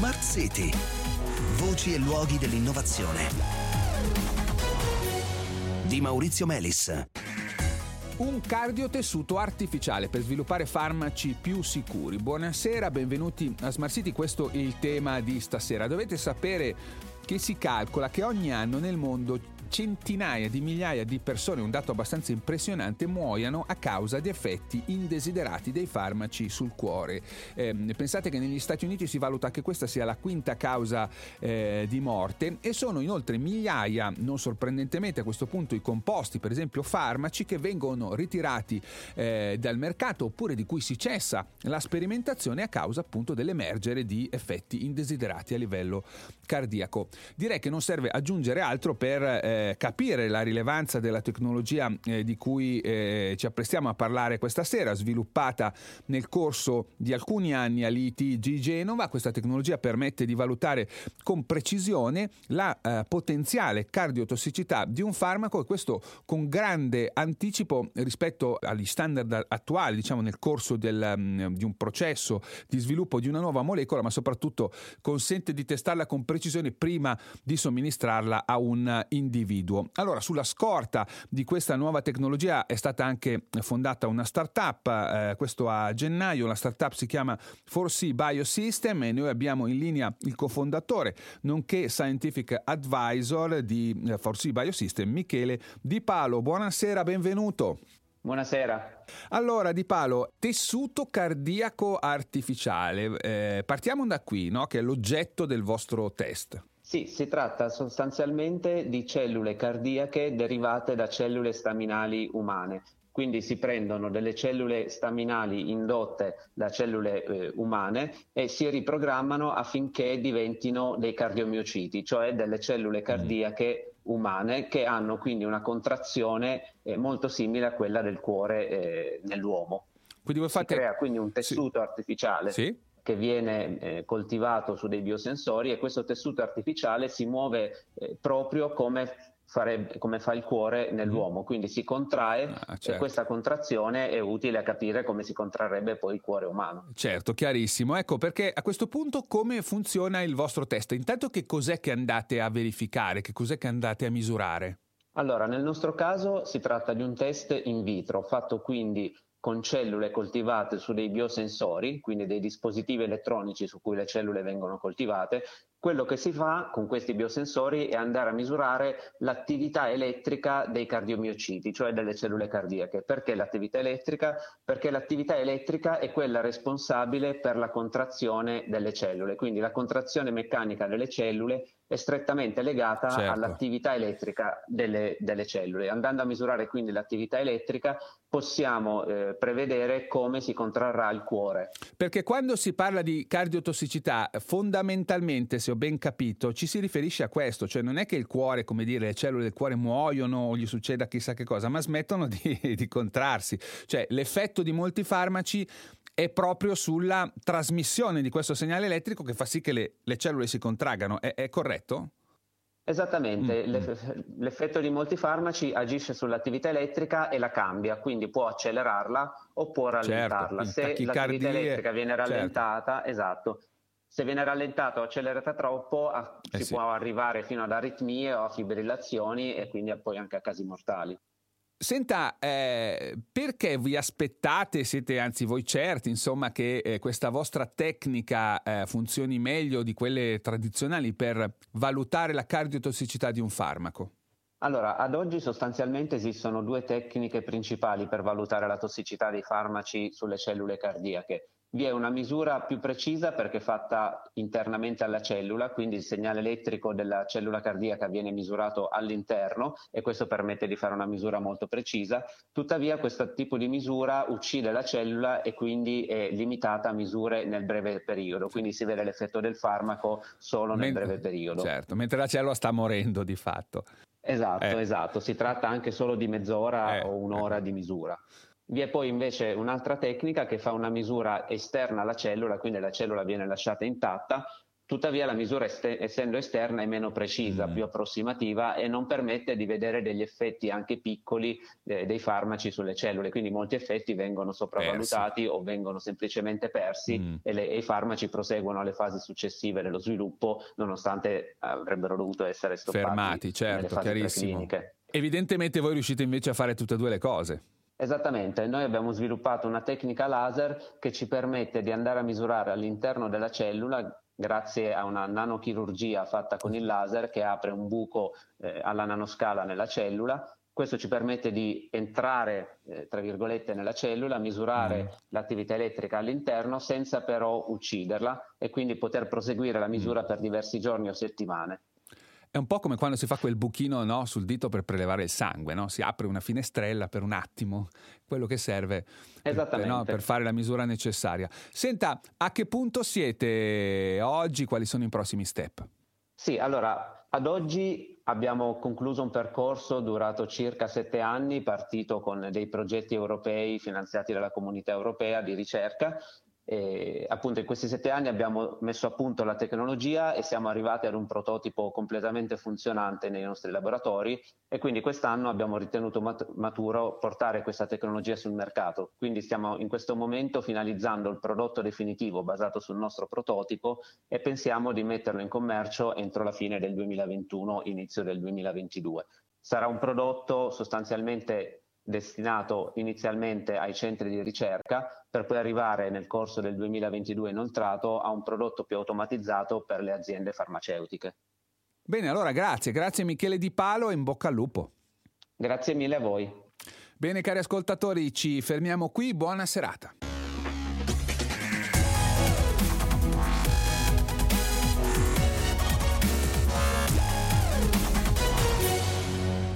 Smart City. Voci e luoghi dell'innovazione. Di Maurizio Melis. Un cardiotessuto artificiale per sviluppare farmaci più sicuri. Buonasera, benvenuti a Smart City, questo è il tema di stasera. Dovete sapere che si calcola che ogni anno nel mondo centinaia di migliaia di persone, un dato abbastanza impressionante, muoiano a causa di effetti indesiderati dei farmaci sul cuore. Eh, pensate che negli Stati Uniti si valuta che questa sia la quinta causa eh, di morte e sono inoltre migliaia, non sorprendentemente a questo punto, i composti, per esempio farmaci, che vengono ritirati eh, dal mercato oppure di cui si cessa la sperimentazione a causa appunto dell'emergere di effetti indesiderati a livello cardiaco. Direi che non serve aggiungere altro per eh, capire la rilevanza della tecnologia eh, di cui eh, ci apprestiamo a parlare questa sera, sviluppata nel corso di alcuni anni all'ITG Genova. Questa tecnologia permette di valutare con precisione la eh, potenziale cardiotossicità di un farmaco e questo con grande anticipo rispetto agli standard attuali, diciamo nel corso del, um, di un processo di sviluppo di una nuova molecola, ma soprattutto consente di testarla con precisione prima di somministrarla a un individuo individuo. Allora, sulla scorta di questa nuova tecnologia è stata anche fondata una startup, eh, questo a gennaio, la startup si chiama 4C Biosystem e noi abbiamo in linea il cofondatore, nonché scientific advisor di 4C eh, Biosystem, Michele Di Palo. Buonasera, benvenuto. Buonasera. Allora, Di Palo, tessuto cardiaco artificiale. Eh, partiamo da qui, no? che è l'oggetto del vostro test. Sì, si tratta sostanzialmente di cellule cardiache derivate da cellule staminali umane. Quindi si prendono delle cellule staminali indotte da cellule eh, umane e si riprogrammano affinché diventino dei cardiomiociti, cioè delle cellule mm. cardiache umane che hanno quindi una contrazione eh, molto simile a quella del cuore eh, nell'uomo. Quindi si fate... crea quindi un tessuto sì. artificiale. Sì che viene eh, coltivato su dei biosensori e questo tessuto artificiale si muove eh, proprio come, farebbe, come, fa il cuore nell'uomo, quindi si contrae ah, certo. e questa contrazione è utile a capire come si contrarrebbe poi il cuore umano. Certo, chiarissimo. Ecco perché a questo punto come funziona il vostro test? Intanto che cos'è che andate a verificare, che cos'è che andate a misurare? Allora, nel nostro caso si tratta di un test in vitro, fatto quindi con cellule coltivate su dei biosensori, quindi dei dispositivi elettronici su cui le cellule vengono coltivate, quello che si fa con questi biosensori è andare a misurare l'attività elettrica dei cardiomiociti, cioè delle cellule cardiache. Perché l'attività elettrica? Perché l'attività elettrica è quella responsabile per la contrazione delle cellule, quindi la contrazione meccanica delle cellule è strettamente legata certo. all'attività elettrica delle, delle, cellule. Andando a misurare quindi l'attività elettrica possiamo eh, prevedere come si contrarrà il cuore. Perché quando si parla di cardiotossicità, fondamentalmente, se ho ben capito, ci si riferisce a questo, cioè non è che il cuore, come dire, le cellule del cuore muoiono o gli succeda chissà che cosa, ma smettono di, di contrarsi. Cioè l'effetto di molti farmaci è proprio sulla trasmissione di questo segnale elettrico che fa sì che le, le cellule si contraggano. È, è corretto? Esattamente, mm-hmm. l'effetto di molti farmaci agisce sull'attività elettrica e la cambia, quindi può accelerarla o può certo, rallentarla. Certo, Se l'attività elettrica viene certo. rallentata, certo. esatto, se viene rallentata o accelerata troppo eh si sì. può arrivare fino ad aritmie o a fibrillazioni e quindi poi anche a casi mortali. Senta, eh, perché vi aspettate, siete anzi voi certi, insomma, che eh, questa vostra tecnica eh, funzioni meglio di quelle tradizionali per valutare la cardiotossicità di un farmaco? Allora, ad oggi sostanzialmente esistono due tecniche principali per valutare la tossicità dei farmaci sulle cellule cardiache. Vi è una misura più precisa perché fatta internamente alla cellula, quindi il segnale elettrico della cellula cardiaca viene misurato all'interno e questo permette di fare una misura molto precisa. Tuttavia questo tipo di misura uccide la cellula e quindi è limitata a misure nel breve periodo, quindi si vede l'effetto del farmaco solo nel mentre, breve periodo. Certo, mentre la cellula sta morendo di fatto. Esatto, eh. esatto, si tratta anche solo di mezz'ora eh. o un'ora eh. di misura. Vi è poi invece un'altra tecnica che fa una misura esterna alla cellula, quindi la cellula viene lasciata intatta, tuttavia la misura est- essendo esterna è meno precisa, mm. più approssimativa e non permette di vedere degli effetti anche piccoli eh, dei farmaci sulle cellule, quindi molti effetti vengono sopravvalutati persi. o vengono semplicemente persi mm. e, le, e, i farmaci proseguono alle fasi successive dello sviluppo nonostante avrebbero dovuto essere stoppati fermati, certo, chiarissimo. Evidentemente voi riuscite invece a fare tutte e due le cose. Esattamente, noi abbiamo sviluppato una tecnica laser che ci permette di andare a misurare all'interno della cellula grazie a una nanochirurgia fatta con il laser che apre un buco eh, alla nanoscala nella cellula. Questo ci permette di entrare, eh, tra virgolette, nella cellula, misurare mm. l'attività elettrica all'interno senza però ucciderla e quindi poter proseguire la misura mm. per diversi giorni o settimane. È un po' come quando si fa quel buchino no, sul dito per prelevare il sangue, no? si apre una finestrella per un attimo, quello che serve per, no, per, fare la misura necessaria. Senta, a che punto siete oggi? Quali sono i prossimi step? Sì, allora, ad oggi abbiamo concluso un percorso durato circa sette anni, partito con dei progetti europei finanziati dalla comunità europea di ricerca e appunto in questi sette anni abbiamo messo a punto la tecnologia e siamo arrivati ad un prototipo completamente funzionante nei nostri laboratori e quindi quest'anno abbiamo ritenuto mat- maturo portare questa tecnologia sul mercato. Quindi stiamo in questo momento finalizzando il prodotto definitivo basato sul nostro prototipo e pensiamo di metterlo in commercio entro la fine del 2021, inizio del 2022. Sarà un prodotto sostanzialmente destinato inizialmente ai centri di ricerca per poi arrivare nel corso del 2022 inoltrato a un prodotto più automatizzato per le aziende farmaceutiche. Bene, allora grazie, grazie Michele Di Palo e in bocca al lupo. Grazie mille a voi. Bene cari ascoltatori, ci fermiamo qui, buona serata.